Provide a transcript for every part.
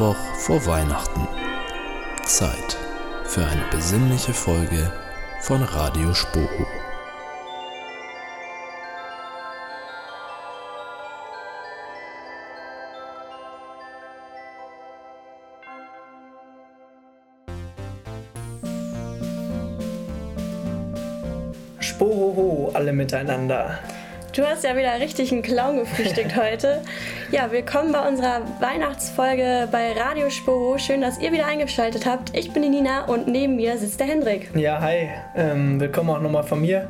Mittwoch vor Weihnachten. Zeit für eine besinnliche Folge von Radio Spoho. Spohoho, alle miteinander. Du hast ja wieder richtig einen Clown gefrühstückt heute. Ja, willkommen bei unserer Weihnachtsfolge bei Radio Spoho. Schön, dass ihr wieder eingeschaltet habt. Ich bin die Nina und neben mir sitzt der Hendrik. Ja, hi. Ähm, willkommen auch nochmal von mir.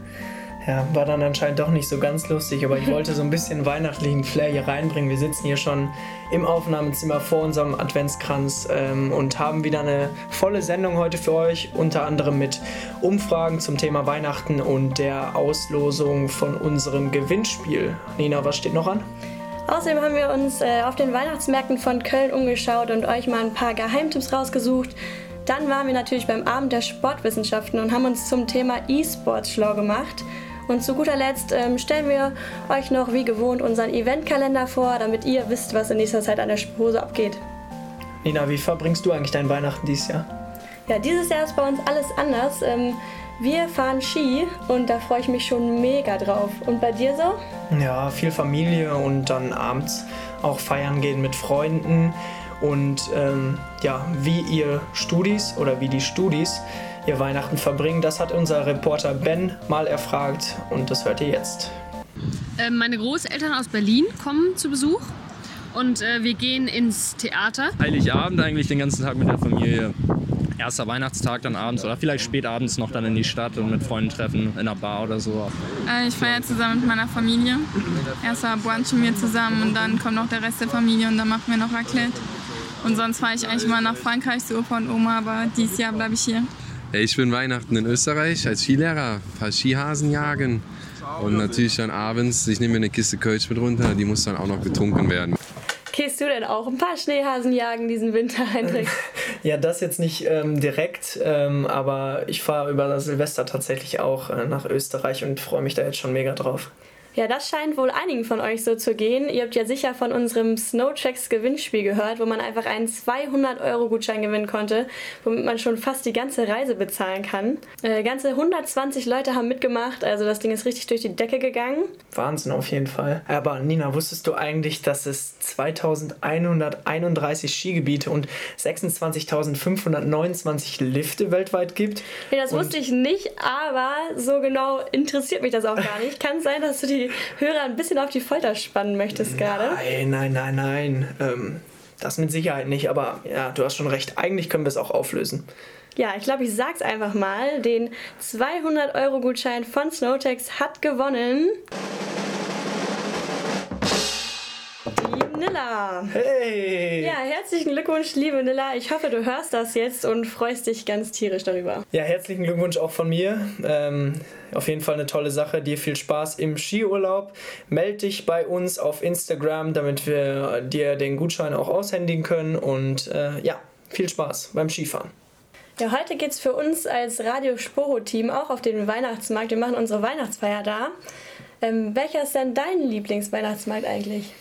Ja, war dann anscheinend doch nicht so ganz lustig, aber ich wollte so ein bisschen weihnachtlichen Flair hier reinbringen. Wir sitzen hier schon im Aufnahmezimmer vor unserem Adventskranz ähm, und haben wieder eine volle Sendung heute für euch, unter anderem mit Umfragen zum Thema Weihnachten und der Auslosung von unserem Gewinnspiel. Nina, was steht noch an? Außerdem haben wir uns äh, auf den Weihnachtsmärkten von Köln umgeschaut und euch mal ein paar Geheimtipps rausgesucht. Dann waren wir natürlich beim Abend der Sportwissenschaften und haben uns zum Thema E-Sports schlau gemacht. Und zu guter Letzt ähm, stellen wir euch noch wie gewohnt unseren Eventkalender vor, damit ihr wisst, was in nächster Zeit an der Spose abgeht. Nina, wie verbringst du eigentlich dein Weihnachten dieses Jahr? Ja, dieses Jahr ist bei uns alles anders. Ähm, wir fahren Ski und da freue ich mich schon mega drauf. Und bei dir so? Ja, viel Familie und dann abends auch feiern gehen mit Freunden. Und ähm, ja, wie ihr Studis oder wie die Studis ihr Weihnachten verbringen. Das hat unser Reporter Ben mal erfragt und das hört ihr jetzt. Ähm, meine Großeltern aus Berlin kommen zu Besuch und äh, wir gehen ins Theater. Heiligabend eigentlich den ganzen Tag mit der Familie. Erster Weihnachtstag dann abends oder vielleicht spät abends noch dann in die Stadt und mit Freunden treffen, in einer Bar oder so. Äh, ich feiere zusammen mit meiner Familie. Erster brunchen wir zusammen und dann kommt noch der Rest der Familie und dann machen wir noch Raclette. Und sonst fahre ich eigentlich mal nach Frankreich zu Opa und Oma, aber dieses Jahr bleibe ich hier. Ich bin Weihnachten in Österreich als Skilehrer, ein paar Skihasen jagen und natürlich dann abends, ich nehme mir eine Kiste Kölsch mit runter, die muss dann auch noch getrunken werden. Gehst du denn auch ein paar Schneehasen jagen diesen Winter, Hendrik? ja, das jetzt nicht ähm, direkt, ähm, aber ich fahre über Silvester tatsächlich auch äh, nach Österreich und freue mich da jetzt schon mega drauf. Ja, das scheint wohl einigen von euch so zu gehen. Ihr habt ja sicher von unserem Snowchecks Gewinnspiel gehört, wo man einfach einen 200-Euro-Gutschein gewinnen konnte, womit man schon fast die ganze Reise bezahlen kann. Äh, ganze 120 Leute haben mitgemacht, also das Ding ist richtig durch die Decke gegangen. Wahnsinn auf jeden Fall. Aber Nina, wusstest du eigentlich, dass es 2131 Skigebiete und 26.529 Lifte weltweit gibt? Nee, das und wusste ich nicht, aber so genau interessiert mich das auch gar nicht. Kann sein, dass du die Hörer ein bisschen auf die Folter spannen möchtest gerade. Nein, nein, nein, nein. Ähm, das mit Sicherheit nicht, aber ja, du hast schon recht. Eigentlich können wir es auch auflösen. Ja, ich glaube, ich sag's einfach mal. Den 200-Euro-Gutschein von Snowtex hat gewonnen. Die Nilla. Hey! Ja, herzlichen Glückwunsch, liebe Nilla. Ich hoffe, du hörst das jetzt und freust dich ganz tierisch darüber. Ja, herzlichen Glückwunsch auch von mir. Ähm, auf jeden Fall eine tolle Sache. Dir viel Spaß im Skiurlaub. Meld dich bei uns auf Instagram, damit wir dir den Gutschein auch aushändigen können. Und äh, ja, viel Spaß beim Skifahren. Ja, heute geht's für uns als Radio Sporo-Team auch auf den Weihnachtsmarkt. Wir machen unsere Weihnachtsfeier da. Ähm, welcher ist denn dein Lieblingsweihnachtsmarkt eigentlich?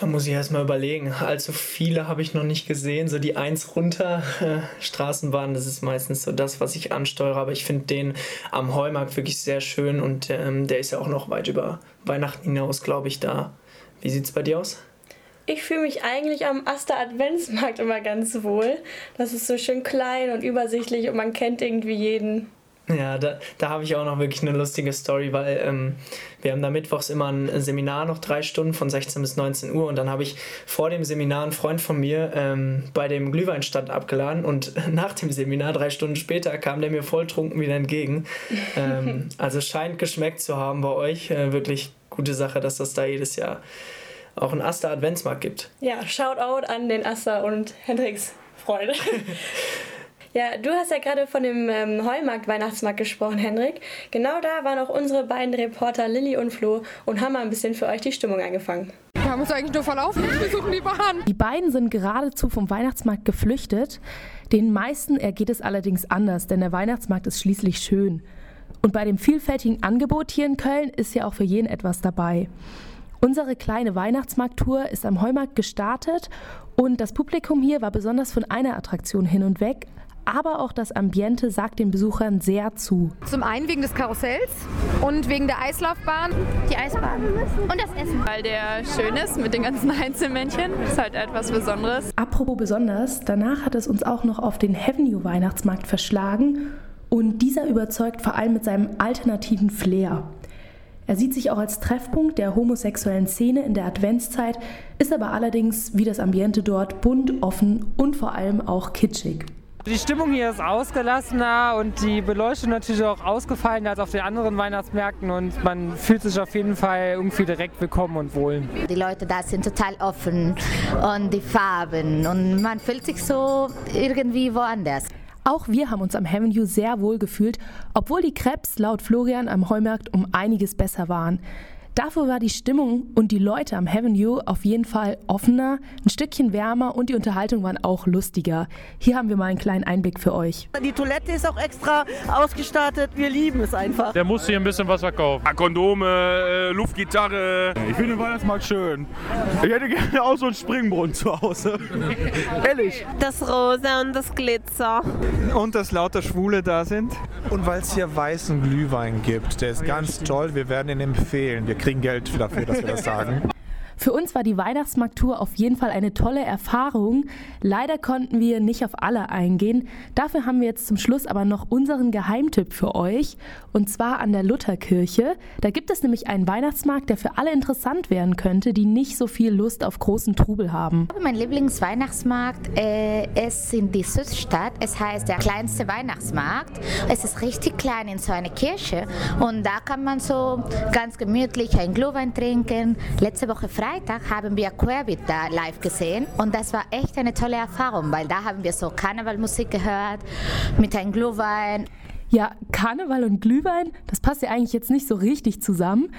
Da muss ich erstmal überlegen. Allzu viele habe ich noch nicht gesehen. So die eins runter äh, Straßenbahn, das ist meistens so das, was ich ansteuere. Aber ich finde den am Heumarkt wirklich sehr schön und ähm, der ist ja auch noch weit über Weihnachten hinaus, glaube ich, da. Wie sieht's bei dir aus? Ich fühle mich eigentlich am Aster Adventsmarkt immer ganz wohl. Das ist so schön klein und übersichtlich und man kennt irgendwie jeden. Ja, da, da habe ich auch noch wirklich eine lustige Story, weil ähm, wir haben da mittwochs immer ein Seminar, noch drei Stunden von 16 bis 19 Uhr und dann habe ich vor dem Seminar einen Freund von mir ähm, bei dem Glühweinstand abgeladen und nach dem Seminar, drei Stunden später, kam der mir volltrunken wieder entgegen. ähm, also scheint geschmeckt zu haben bei euch. Äh, wirklich gute Sache, dass das da jedes Jahr auch einen Aster Adventsmarkt gibt. Ja, Shoutout an den Aster und Hendrix Freude. Ja, du hast ja gerade von dem ähm, Heumarkt-Weihnachtsmarkt gesprochen, Hendrik. Genau da waren auch unsere beiden Reporter Lilly und Flo und haben mal ein bisschen für euch die Stimmung eingefangen. Wir haben uns eigentlich nur verlaufen. Wir suchen die Bahn. Die beiden sind geradezu vom Weihnachtsmarkt geflüchtet. Den meisten ergeht es allerdings anders, denn der Weihnachtsmarkt ist schließlich schön. Und bei dem vielfältigen Angebot hier in Köln ist ja auch für jeden etwas dabei. Unsere kleine Weihnachtsmarkttour ist am Heumarkt gestartet Und das Publikum hier war besonders von einer Attraktion hin und weg, aber auch das Ambiente sagt den Besuchern sehr zu. Zum einen wegen des Karussells und wegen der Eislaufbahn. Die Eisbahn und das Essen. Weil der schön ist mit den ganzen Einzelmännchen. Ist halt etwas Besonderes. Apropos besonders, danach hat es uns auch noch auf den Avenue Weihnachtsmarkt verschlagen und dieser überzeugt vor allem mit seinem alternativen Flair. Er sieht sich auch als Treffpunkt der homosexuellen Szene in der Adventszeit, ist aber allerdings wie das Ambiente dort bunt, offen und vor allem auch kitschig. Die Stimmung hier ist ausgelassener und die Beleuchtung natürlich auch ausgefallener als auf den anderen Weihnachtsmärkten und man fühlt sich auf jeden Fall irgendwie direkt willkommen und wohl. Die Leute da sind total offen und die Farben und man fühlt sich so irgendwie woanders. Auch wir haben uns am Avenue sehr wohl gefühlt, obwohl die Krebs laut Florian am Heumarkt um einiges besser waren. Dafür war die Stimmung und die Leute am Avenue auf jeden Fall offener, ein Stückchen wärmer und die Unterhaltung waren auch lustiger. Hier haben wir mal einen kleinen Einblick für euch. Die Toilette ist auch extra ausgestattet. Wir lieben es einfach. Der muss hier ein bisschen was verkaufen. Kondome, äh, Luftgitarre. Ich finde den Weihnachtsmarkt schön. Ich hätte gerne auch so einen Springbrunnen zu Hause. Ehrlich. Das Rosa und das Glitzer. Und dass lauter Schwule da sind. Und weil es hier weißen Glühwein gibt. Der ist ganz toll. Wir werden ihn empfehlen. Wir kriegen Geld dafür, dass wir das sagen. Für uns war die Weihnachtsmarkttour auf jeden Fall eine tolle Erfahrung. Leider konnten wir nicht auf alle eingehen. Dafür haben wir jetzt zum Schluss aber noch unseren Geheimtipp für euch. Und zwar an der Lutherkirche. Da gibt es nämlich einen Weihnachtsmarkt, der für alle interessant werden könnte, die nicht so viel Lust auf großen Trubel haben. Mein Lieblingsweihnachtsmarkt äh, ist in die Südstadt. Es heißt der kleinste Weihnachtsmarkt. Es ist richtig klein in so einer Kirche. Und da kann man so ganz gemütlich ein Glühwein trinken. Letzte Woche Freitag Freitag haben wir Querbit da live gesehen und das war echt eine tolle Erfahrung, weil da haben wir so Karnevalmusik gehört mit einem Glühwein. Ja, Karneval und Glühwein, das passt ja eigentlich jetzt nicht so richtig zusammen.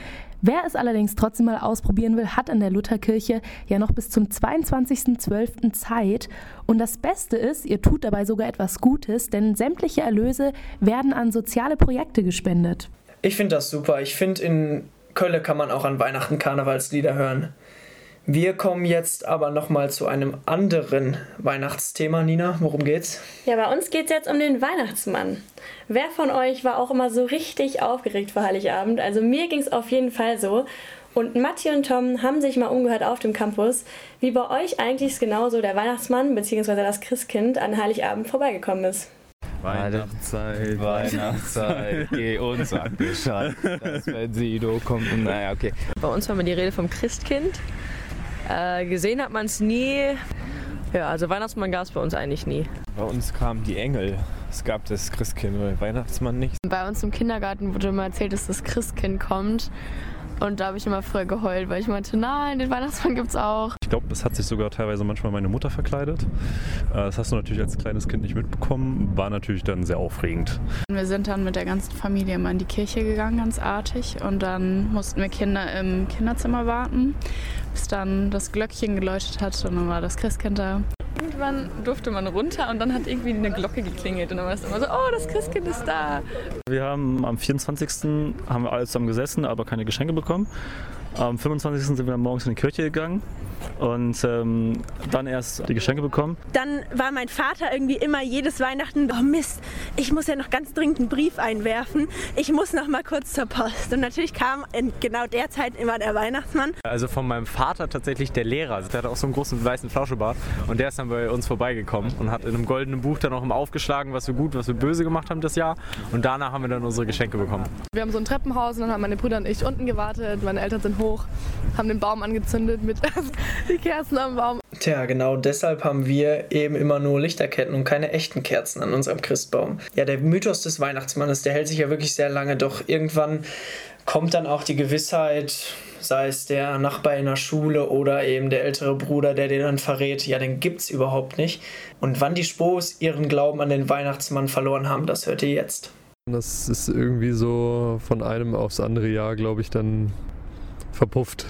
Wer es allerdings trotzdem mal ausprobieren will, hat an der Lutherkirche ja noch bis zum 22.12. Zeit. Und das Beste ist, ihr tut dabei sogar etwas Gutes, denn sämtliche Erlöse werden an soziale Projekte gespendet. Ich finde das super. Ich finde, in Köln kann man auch an Weihnachten Karnevalslieder hören. Wir kommen jetzt aber nochmal zu einem anderen Weihnachtsthema. Nina, worum geht's? Ja, bei uns geht's jetzt um den Weihnachtsmann. Wer von euch war auch immer so richtig aufgeregt vor Heiligabend? Also mir ging's auf jeden Fall so. Und Matti und Tom haben sich mal umgehört auf dem Campus, wie bei euch eigentlich genauso der Weihnachtsmann bzw. das Christkind an Heiligabend vorbeigekommen ist. Weihnachtszeit, Weihnachtszeit, geh und sag Bescheid, dass wenn Sido kommt und naja, okay. Bei uns war mal die Rede vom Christkind. Äh, gesehen hat man es nie. Ja, also Weihnachtsmann gab es bei uns eigentlich nie. Bei uns kamen die Engel. Es gab das Christkind, weil Weihnachtsmann nicht. Bei uns im Kindergarten wurde immer erzählt, dass das Christkind kommt. Und da habe ich immer früher geheult, weil ich meinte, nein, den Weihnachtsmann gibt es auch. Ich glaube, das hat sich sogar teilweise manchmal meine Mutter verkleidet. Äh, das hast du natürlich als kleines Kind nicht mitbekommen. War natürlich dann sehr aufregend. Wir sind dann mit der ganzen Familie immer in die Kirche gegangen, ganz artig. Und dann mussten wir Kinder im Kinderzimmer warten, bis dann das Glöckchen geläutet hat und dann war das Christkind da. Irgendwann durfte man runter und dann hat irgendwie eine Glocke geklingelt und dann war es immer so, oh, das Christkind ist da. Wir haben am 24. haben wir alle zusammen gesessen, aber keine Geschenke bekommen. Am 25. sind wir dann morgens in die Kirche gegangen und ähm, dann erst die Geschenke bekommen. Dann war mein Vater irgendwie immer jedes Weihnachten, oh Mist, ich muss ja noch ganz dringend einen Brief einwerfen. Ich muss noch mal kurz zur Post. Und natürlich kam in genau der Zeit immer der Weihnachtsmann. Also von meinem Vater tatsächlich der Lehrer. Der hatte auch so einen großen weißen Flauschebart und der ist dann bei uns vorbeigekommen und hat in einem goldenen Buch dann auch immer aufgeschlagen, was wir gut, was wir böse gemacht haben das Jahr. Und danach haben wir dann unsere Geschenke bekommen. Wir haben so ein Treppenhaus und dann haben meine Brüder und ich unten gewartet. Meine Eltern sind hoch, haben den Baum angezündet mit die Kerzen am Baum. Tja, genau deshalb haben wir eben immer nur Lichterketten und keine echten Kerzen an unserem Christbaum. Ja, der Mythos des Weihnachtsmannes, der hält sich ja wirklich sehr lange, doch irgendwann kommt dann auch die Gewissheit, sei es der Nachbar in der Schule oder eben der ältere Bruder, der dir dann verrät, ja, den gibt's überhaupt nicht. Und wann die Spos ihren Glauben an den Weihnachtsmann verloren haben, das hört ihr jetzt. Das ist irgendwie so von einem aufs andere Jahr, glaube ich, dann verpufft.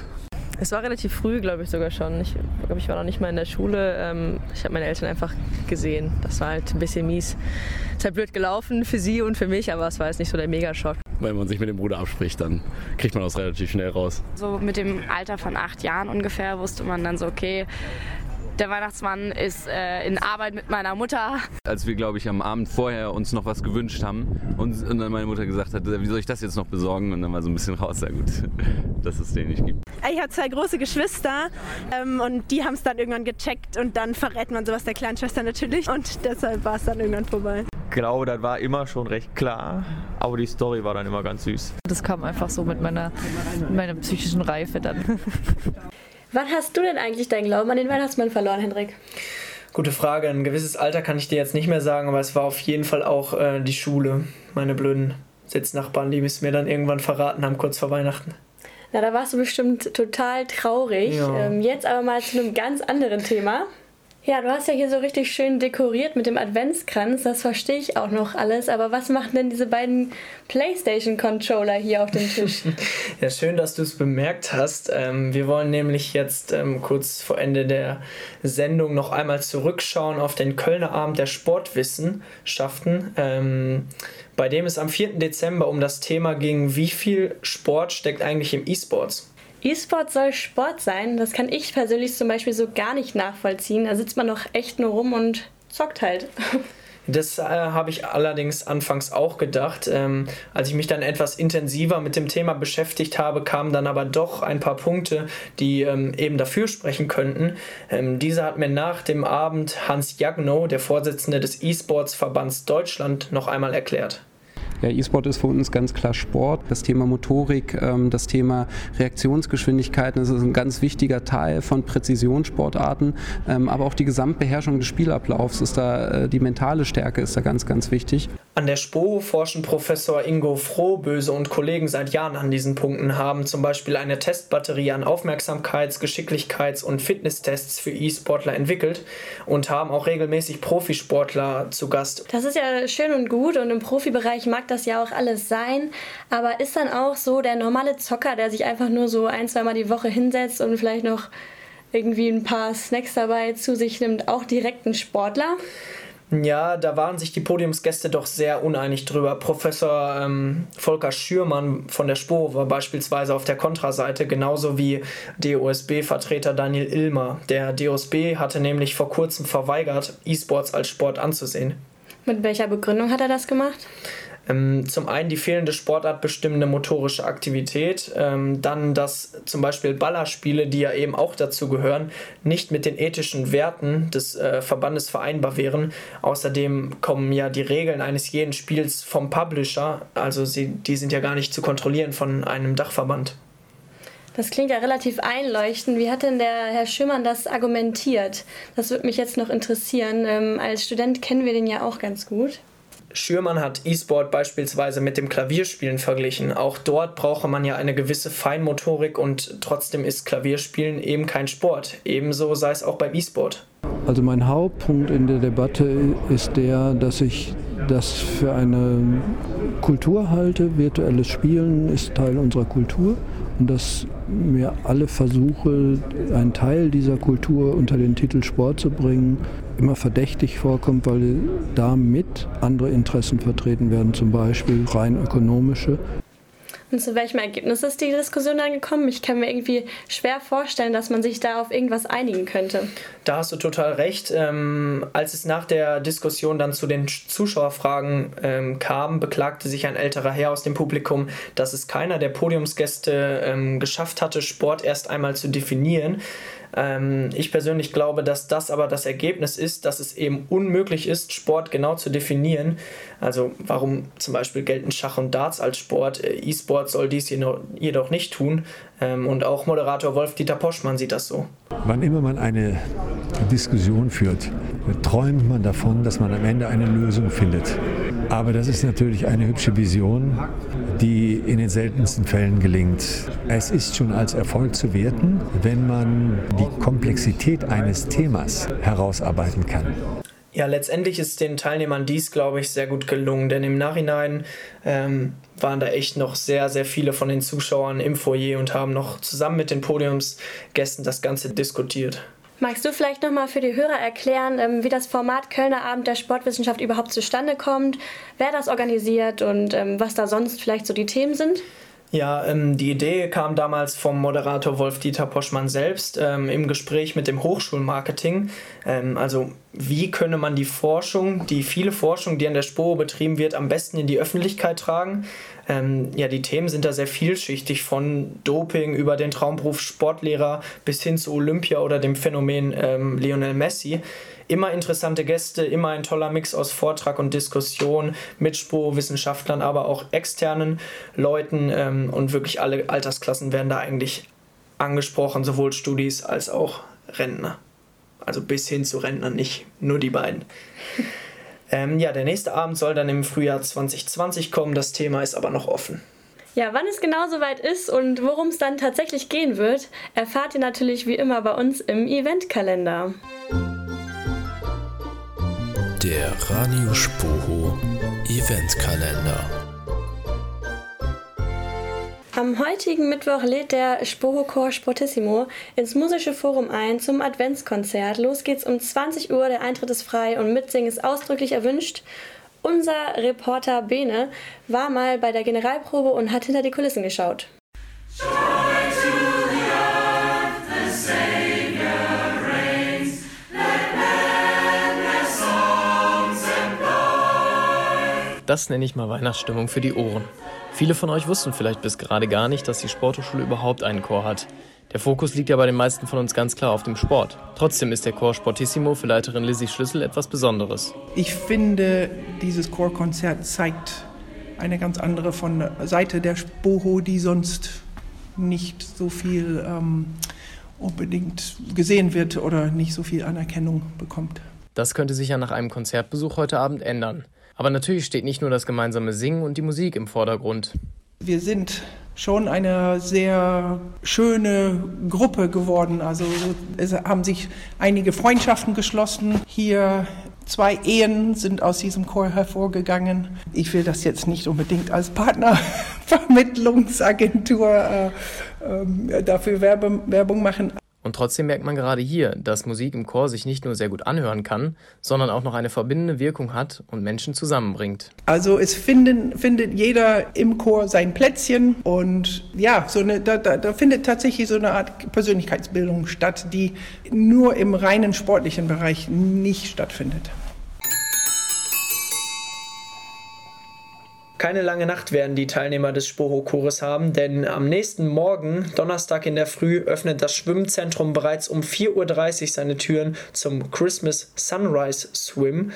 Es war relativ früh, glaube ich sogar schon. Ich glaube, ich war noch nicht mal in der Schule. Ähm, ich habe meine Eltern einfach gesehen. Das war halt ein bisschen mies. Es ist halt blöd gelaufen für sie und für mich, aber es war jetzt nicht so der Megaschock. Wenn man sich mit dem Bruder abspricht, dann kriegt man das relativ schnell raus. So mit dem Alter von acht Jahren ungefähr wusste man dann so, okay, Der Weihnachtsmann ist äh, in Arbeit mit meiner Mutter. Als wir, glaube ich, am Abend vorher uns noch was gewünscht haben und, und, dann meine Mutter gesagt hat, wie soll ich das jetzt noch besorgen? Und dann war so ein bisschen raus, ja gut, dass es den nicht gibt. Ich habe zwei große Geschwister ähm, und die haben es dann irgendwann gecheckt und dann verrät man sowas der kleinen Schwester natürlich und deshalb war es dann irgendwann vorbei. Ich glaube, das war immer schon recht klar, aber die Story war dann immer ganz süß. Das kam einfach so mit meiner, meiner psychischen Reife dann. Wann hast du denn eigentlich deinen Glauben an den Weihnachtsmann verloren, Hendrik? Gute Frage. Ein gewisses Alter kann ich dir jetzt nicht mehr sagen, aber es war auf jeden Fall auch äh, die Schule. Meine blöden Sitznachbarn, die es mir dann irgendwann verraten haben, kurz vor Weihnachten. Na, da warst du bestimmt total traurig. Ja. Ähm, jetzt aber mal zu einem ganz anderen Thema. Ja, du hast ja hier so richtig schön dekoriert mit dem Adventskranz, das verstehe ich auch noch alles, aber was machen denn diese beiden PlayStation-Controller hier auf dem Tisch? ja, schön, dass du es bemerkt hast. Ähm, wir wollen nämlich jetzt ähm, kurz vor Ende der Sendung noch einmal zurückschauen auf den Kölner Abend der Sportwissenschaften, ähm, bei dem es am 4. Dezember um das Thema ging, wie viel Sport steckt eigentlich im E-Sports? E-Sport soll Sport sein. Das kann ich persönlich zum Beispiel so gar nicht nachvollziehen. Da sitzt man doch echt nur rum und zockt halt. Das äh, habe ich allerdings anfangs auch gedacht. Ähm, als ich mich dann etwas intensiver mit dem Thema beschäftigt habe, kamen dann aber doch ein paar Punkte, die ähm, eben dafür sprechen könnten. Ähm, diese hat mir nach dem Abend Hans Jagno, der Vorsitzende des E-Sports-Verbands Deutschland, noch einmal erklärt. Ja, E-Sport ist für uns ganz klar Sport. Das Thema Motorik, ähm, das Thema Reaktionsgeschwindigkeiten, das ist ein ganz wichtiger Teil von Präzisionssportarten. Ähm, aber auch die Gesamtbeherrschung des Spielablaufs ist da, äh, die mentale Stärke ist da ganz, ganz wichtig. An der SPO forschen Professor Ingo Frohböse und Kollegen seit Jahren an diesen Punkten, haben zum Beispiel eine Testbatterie an Aufmerksamkeits-, Geschicklichkeits- und Fitnesstests für E-Sportler entwickelt und haben auch regelmäßig Profisportler zu Gast. Das ist ja schön und gut und im Profibereich mag das ja auch alles sein, aber ist dann auch so der normale Zocker, der sich einfach nur so ein, zweimal die Woche hinsetzt und vielleicht noch irgendwie ein paar Snacks dabei zu sich nimmt, auch direkt ein Sportler? Ja, da waren sich die Podiumsgäste doch sehr uneinig drüber. Professor ähm, Volker Schürmann von der SPO war beispielsweise auf der Kontraseite, genauso wie DOSB-Vertreter Daniel Ilmer. Der DOSB hatte nämlich vor kurzem verweigert, E-Sports als Sport anzusehen. Mit welcher Begründung hat er das gemacht? Ähm, zum einen die fehlende sportartbestimmende motorische Aktivität, ähm, dann dass zum Beispiel Ballerspiele, die ja eben auch dazu gehören, nicht mit den ethischen Werten des äh, Verbandes vereinbar wären. Außerdem kommen ja die Regeln eines jeden Spiels vom Publisher, also sie, die sind ja gar nicht zu kontrollieren von einem Dachverband. Das klingt ja relativ einleuchtend. Wie hat denn der Herr Schimmern das argumentiert? Das würde mich jetzt noch interessieren. Ähm, als Student kennen wir den ja auch ganz gut. Schürmann hat E-Sport beispielsweise mit dem Klavierspielen verglichen. Auch dort brauche man ja eine gewisse Feinmotorik und trotzdem ist Klavierspielen eben kein Sport. Ebenso sei es auch beim E-Sport. Also mein Hauptpunkt in der Debatte ist der, dass ich das für eine Kultur halte. Virtuelles Spielen ist Teil unserer Kultur und dass mir alle Versuche, einen Teil dieser Kultur unter den Titel Sport zu bringen, immer verdächtig vorkommt, weil damit andere Interessen vertreten werden, zum Beispiel rein ökonomische. Und zu welchem Ergebnis ist die Diskussion dann gekommen? Ich kann mir irgendwie schwer vorstellen, dass man sich da auf irgendwas einigen könnte. Da hast du total recht. Ähm, als es nach der Diskussion dann zu den Zuschauerfragen ähm, kam, beklagte sich ein älterer Herr aus dem Publikum, dass es keiner der Podiumsgäste ähm, geschafft hatte, Sport erst einmal zu definieren. Ähm, ich persönlich glaube, dass das aber das Ergebnis ist, dass es eben unmöglich ist, Sport genau zu definieren. Also warum zum Beispiel gelten Schach und Darts als Sport, äh, E-Sport soll dies jedoch nicht tun. Ähm, und auch Moderator Wolf-Dieter Poschmann sieht das so. Wann immer man eine Diskussion führt, träumt man davon, dass man am Ende eine Lösung findet. Aber das ist natürlich eine hübsche Vision, die in den seltensten Fällen gelingt. Es ist schon als Erfolg zu werten, wenn man die Komplexität eines Themas herausarbeiten kann. Ja, letztendlich ist den Teilnehmern dies, glaube ich, sehr gut gelungen, denn im Nachhinein ähm, waren da echt noch sehr, sehr viele von den Zuschauern im Foyer und haben noch zusammen mit den Podiumsgästen das Ganze diskutiert. Magst du vielleicht nochmal für die Hörer erklären, ähm, wie das Format Kölner Abend der Sportwissenschaft überhaupt zustande kommt, wer das organisiert und ähm, was da sonst vielleicht so die Themen sind? Ja, ähm, die Idee kam damals vom Moderator Wolf-Dieter Poschmann selbst im Gespräch mit dem Hochschulmarketing. Also wie könne man die Forschung, die viele Forschung, die an der Sporo betrieben wird, am besten in die Öffentlichkeit tragen? Ähm, ja, die Themen sind da sehr vielschichtig, von Doping über den Traumberuf Sportlehrer bis hin zu Olympia oder dem Phänomen ähm, Lionel Messi immer interessante Gäste, immer ein toller Mix aus Vortrag und Diskussion mit Spurwissenschaftlern, aber auch externen Leuten ähm, und wirklich alle Altersklassen werden da eigentlich angesprochen, sowohl Studis als auch Rentner. Also bis hin zu Rentnern, nicht nur die beiden. ähm, ja, der nächste Abend soll dann im Frühjahr 2020 kommen, das Thema ist aber noch offen. Ja, wann es genau soweit ist und worum es dann tatsächlich gehen wird, erfahrt ihr natürlich wie immer bei uns im Eventkalender. Der Radio Spoho Eventkalender. Am heutigen Mittwoch lädt der Spoho Chor Sportissimo ins Musische Forum ein zum Adventskonzert. Los geht's um 20 Uhr, der Eintritt ist frei und Mitsingen ist ausdrücklich erwünscht. Unser Reporter Bene war mal bei der Generalprobe und hat hinter die Kulissen geschaut. Das nenne ich mal Weihnachtsstimmung für die Ohren. Viele von euch wussten vielleicht bis gerade gar nicht, dass die Sporthochschule überhaupt einen Chor hat. Der Fokus liegt ja bei den meisten von uns ganz klar auf dem Sport. Trotzdem ist der Chor Sportissimo für Leiterin Lizzie Schlüssel etwas Besonderes. Ich finde, dieses Chorkonzert zeigt eine ganz andere von Seite der Spoho, die sonst nicht so viel ähm, unbedingt gesehen wird oder nicht so viel Anerkennung bekommt. Das könnte sich ja nach einem Konzertbesuch heute Abend ändern. Aber natürlich steht nicht nur das gemeinsame Singen und die Musik im Vordergrund. Wir sind schon eine sehr schöne Gruppe geworden. Also es haben sich einige Freundschaften geschlossen. Hier zwei Ehen sind aus diesem Chor hervorgegangen. Ich will das jetzt nicht unbedingt als Partnervermittlungsagentur äh, äh, dafür Werbung machen. Und trotzdem merkt man gerade hier, dass Musik im Chor sich nicht nur sehr gut anhören kann, sondern auch noch eine verbindende Wirkung hat und Menschen zusammenbringt. Also es finden, findet jeder im Chor sein Plätzchen und ja, so eine, da, da, da findet tatsächlich so eine Art Persönlichkeitsbildung statt, die nur im reinen sportlichen Bereich nicht stattfindet. Keine lange Nacht werden die Teilnehmer des Sporo-Chores haben, denn am nächsten Morgen, Donnerstag in der Früh, öffnet das Schwimmzentrum bereits um 4.30 Uhr seine Türen zum Christmas Sunrise Swim.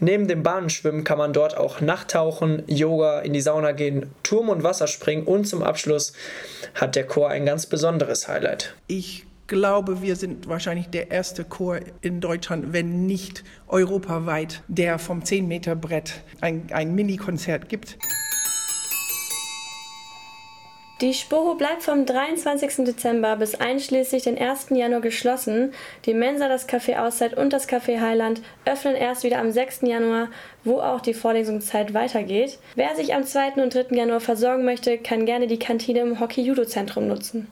Neben dem Bahnenschwimmen kann man dort auch Nachttauchen, Yoga, in die Sauna gehen, Turm- und Wasserspringen und zum Abschluss hat der Chor ein ganz besonderes Highlight. Ich glaube, wir sind wahrscheinlich der erste Chor in Deutschland, wenn nicht europaweit, der vom 10-Meter-Brett ein, ein Mini-Konzert gibt. Die Sporo bleibt vom 23. Dezember bis einschließlich den 1. Januar geschlossen. Die Mensa, das Café Auszeit und das Café Highland öffnen erst wieder am 6. Januar, wo auch die Vorlesungszeit weitergeht. Wer sich am 2. und 3. Januar versorgen möchte, kann gerne die Kantine im Hockey-Judo-Zentrum nutzen.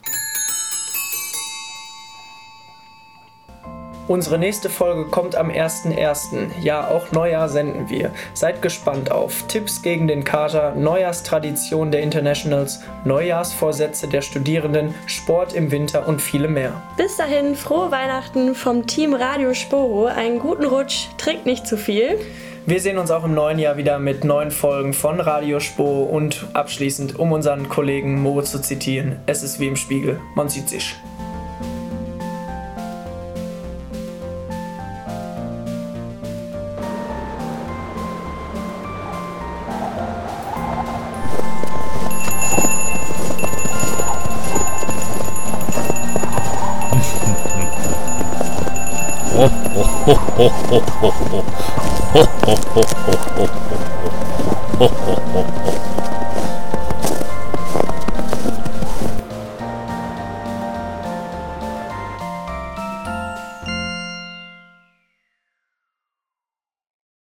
Unsere nächste Folge kommt am 1.1. Ja, auch Neujahr senden wir. Seid gespannt auf Tipps gegen den Kater, Neujahrstradition der Internationals, Neujahrsvorsätze der Studierenden, Sport im Winter und viele mehr. Bis dahin, frohe Weihnachten vom Team Radio Sporo, einen guten Rutsch, trinkt nicht zu viel. Wir sehen uns auch im neuen Jahr wieder mit neuen Folgen von Radio Spo und abschließend, um unseren Kollegen Mo zu zitieren, es ist wie im Spiegel, man sieht sich. ほほほほほほほほほほほほほほほ